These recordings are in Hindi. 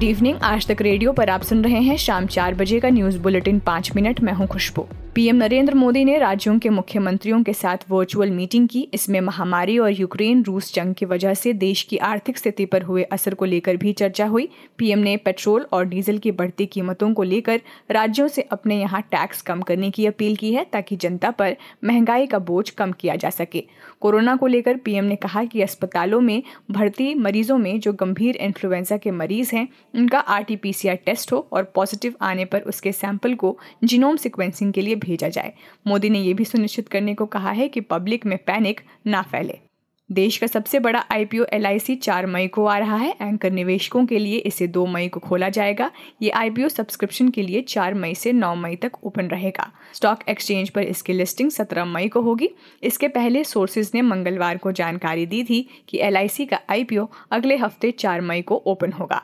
गुड इवनिंग आज तक रेडियो पर आप सुन रहे हैं शाम चार बजे का न्यूज़ बुलेटिन पाँच मिनट। मैं हूँ खुशबू। पीएम नरेंद्र मोदी ने राज्यों के मुख्यमंत्रियों के साथ वर्चुअल मीटिंग की। इसमें महामारी और यूक्रेन रूस जंग की वजह से देश की आर्थिक स्थिति पर हुए असर को लेकर भी चर्चा हुई। पीएम ने पेट्रोल और डीजल की बढ़ती कीमतों को लेकर राज्यों से अपने यहाँ टैक्स कम करने की अपील की है, ताकि जनता पर महँगाई का बोझ कम किया जा सके। कोरोना को लेकर पीएम ने कहा कि अस्पतालों में, भर्ती मरीजों में जो गंभीर इन्फ्लुएंजा के मरीज़ हैं उनका आर टेस्ट हो और पॉजिटिव आने पर उसके सैंपल को जीनोम सिक्वेंसिंग के लिए भेजा जाए। मोदी ने यह भी सुनिश्चित करने को कहा है कि पब्लिक में पैनिक ना फैले। देश का सबसे बड़ा आईपीओ एलआईसी चार मई को आ रहा है। एंकर निवेशकों के लिए इसे दो मई को खोला जाएगा। ये आईपीओ सब्सक्रिप्शन के लिए चार मई से नौ मई तक ओपन रहेगा। स्टॉक एक्सचेंज पर इसकी लिस्टिंग सत्रह मई को होगी। इसके पहले सोर्सेज ने मंगलवार को जानकारी दी थी कि एलआईसी का आईपीओ अगले हफ़्ते चार मई को ओपन होगा।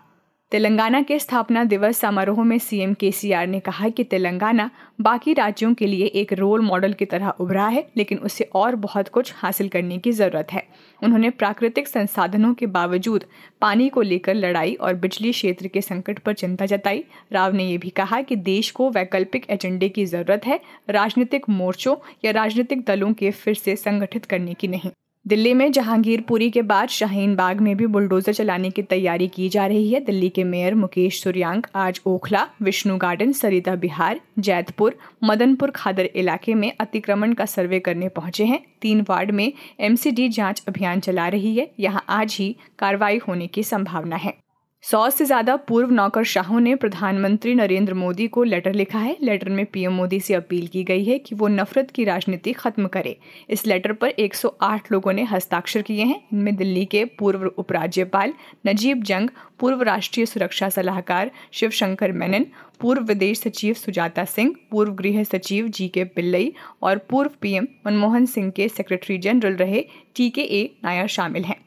तेलंगाना के स्थापना दिवस समारोह में सीएम केसीआर ने कहा कि तेलंगाना बाकी राज्यों के लिए एक रोल मॉडल की तरह उभरा है, लेकिन उसे और बहुत कुछ हासिल करने की ज़रूरत है। उन्होंने प्राकृतिक संसाधनों के बावजूद पानी को लेकर लड़ाई और बिजली क्षेत्र के संकट पर चिंता जताई। राव ने यह भी कहा कि देश को वैकल्पिक एजेंडे की ज़रूरत है, राजनीतिक मोर्चों या राजनीतिक दलों के फिर से संगठित करने की नहीं। दिल्ली में जहांगीरपुरी के बाद शाहीन बाग में भी बुलडोजर चलाने की तैयारी की जा रही है। दिल्ली के मेयर मुकेश सूर्यांक आज ओखला, विष्णु गार्डन, सरिता बिहार, जैतपुर, मदनपुर खादर इलाके में अतिक्रमण का सर्वे करने पहुँचे हैं। तीन वार्ड में एमसीडी जाँच अभियान चला रही है। यहाँ आज ही कार्रवाई होने की संभावना है। सौ से ज़्यादा पूर्व नौकरशाहों ने प्रधानमंत्री नरेंद्र मोदी को लेटर लिखा है। लेटर में पीएम मोदी से अपील की गई है कि वो नफरत की राजनीति खत्म करे। इस लेटर पर 108 लोगों ने हस्ताक्षर किए हैं। इनमें दिल्ली के पूर्व उपराज्यपाल नजीब जंग, पूर्व राष्ट्रीय सुरक्षा सलाहकार शिवशंकर मेनन, पूर्व विदेश सचिव सुजाता सिंह, पूर्व गृह सचिव जी के पिल्लई और पूर्व पीएम मनमोहन सिंह के सेक्रेटरी जनरल रहे टी के ए नायर शामिल हैं।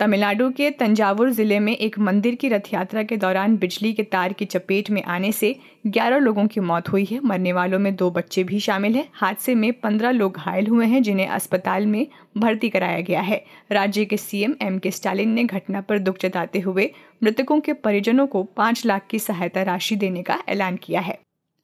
तमिलनाडु के तंजावुर ज़िले में एक मंदिर की रथ यात्रा के दौरान बिजली के तार की चपेट में आने से 11 लोगों की मौत हुई है। मरने वालों में दो बच्चे भी शामिल हैं। हादसे में 15 लोग घायल हुए हैं, जिन्हें अस्पताल में भर्ती कराया गया है। राज्य के सीएम एम के स्टालिन ने घटना पर दुख जताते हुए मृतकों के परिजनों को पाँच लाख की सहायता राशि देने का ऐलान किया है।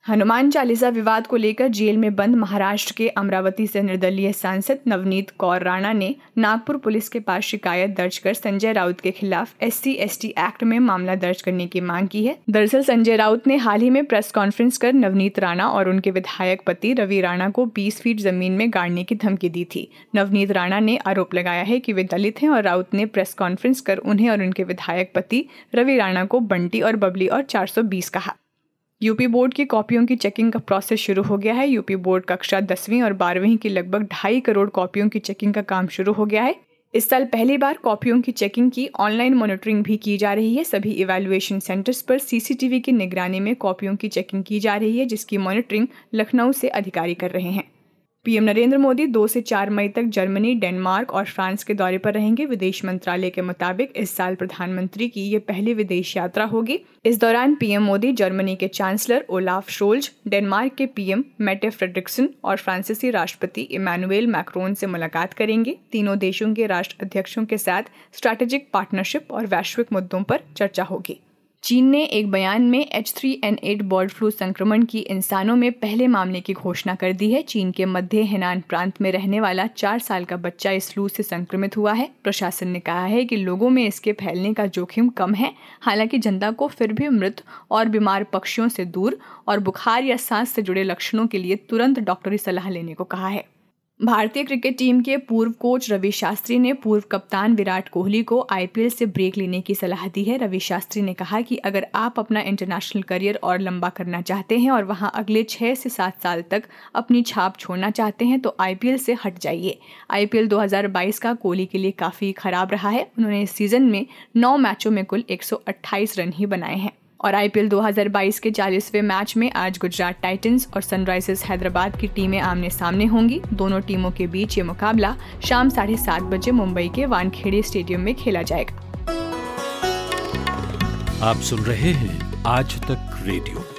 हनुमान चालीसा विवाद को लेकर जेल में बंद महाराष्ट्र के अमरावती से निर्दलीय सांसद नवनीत कौर राणा ने नागपुर पुलिस के पास शिकायत दर्ज कर संजय राउत के खिलाफ एस सी एक्ट में मामला दर्ज करने की मांग की है। दरअसल संजय राउत ने हाल ही में प्रेस कॉन्फ्रेंस कर नवनीत राणा और उनके विधायक पति रवि राणा को बीस फीट ज़मीन में गाड़ने की धमकी दी थी। नवनीत राणा ने आरोप लगाया है की वे दलित हैं और राउत ने प्रेस कॉन्फ्रेंस कर उन्हें और उनके विधायक पति रवि राणा को बंटी और बबली और चार कहा। यूपी बोर्ड की कॉपियों की चेकिंग का प्रोसेस शुरू हो गया है। यूपी बोर्ड कक्षा दसवीं और बारहवीं की लगभग ढाई करोड़ कॉपियों की चेकिंग का काम शुरू हो गया है। इस साल पहली बार कॉपियों की चेकिंग की ऑनलाइन मॉनिटरिंग भी की जा रही है। सभी इवेलुएशन सेंटर्स पर सीसीटीवी की निगरानी में कॉपियों की चेकिंग की जा रही है, जिसकी मॉनिटरिंग लखनऊ से अधिकारी कर रहे हैं। पीएम नरेंद्र मोदी दो से चार मई तक जर्मनी, डेनमार्क और फ्रांस के दौरे पर रहेंगे। विदेश मंत्रालय के मुताबिक इस साल प्रधानमंत्री की ये पहली विदेश यात्रा होगी। इस दौरान पीएम मोदी, जर्मनी के चांसलर ओलाफ शोल्ज, डेनमार्क के पीएम मेटे फ्रेडरिक्सन और फ्रांसीसी राष्ट्रपति इमानुएल मैक्रोन से मुलाकात करेंगे। तीनों देशों के राष्ट्र अध्यक्षों के साथ स्ट्रैटेजिक पार्टनरशिप और वैश्विक मुद्दों पर चर्चा होगी। चीन ने एक बयान में H three N eight bird flu संक्रमण की इंसानों में पहले मामले की घोषणा कर दी है। चीन के मध्य हेनान प्रांत में रहने वाला चार साल का बच्चा इस फ्लू से संक्रमित हुआ है। प्रशासन ने कहा है कि लोगों में इसके फैलने का जोखिम कम है। हालाँकि जनता को फिर भी मृत और बीमार पक्षियों से दूर और बुखार या सांस से जुड़े लक्षणों के लिए तुरंत डॉक्टरी सलाह लेने को कहा है। भारतीय क्रिकेट टीम के पूर्व कोच रवि शास्त्री ने पूर्व कप्तान विराट कोहली को आईपीएल से ब्रेक लेने की सलाह दी है। रवि शास्त्री ने कहा कि अगर आप अपना इंटरनेशनल करियर और लंबा करना चाहते हैं और वहाँ अगले छह से सात साल तक अपनी छाप छोड़ना चाहते हैं तो आईपीएल से हट जाइए। आईपीएल 2022 का कोहली के लिए काफ़ी खराब रहा है। उन्होंने इस सीज़न में नौ मैचों में कुल एक सौ अट्ठाईस रन ही बनाए हैं। और आईपीएल 2022 के 40वें मैच में आज गुजरात टाइटंस और सनराइजर्स हैदराबाद की टीमें आमने सामने होंगी। दोनों टीमों के बीच ये मुकाबला शाम साढ़े सात बजे मुंबई के वानखेड़े स्टेडियम में खेला जाएगा। आप सुन रहे हैं आज तक रेडियो।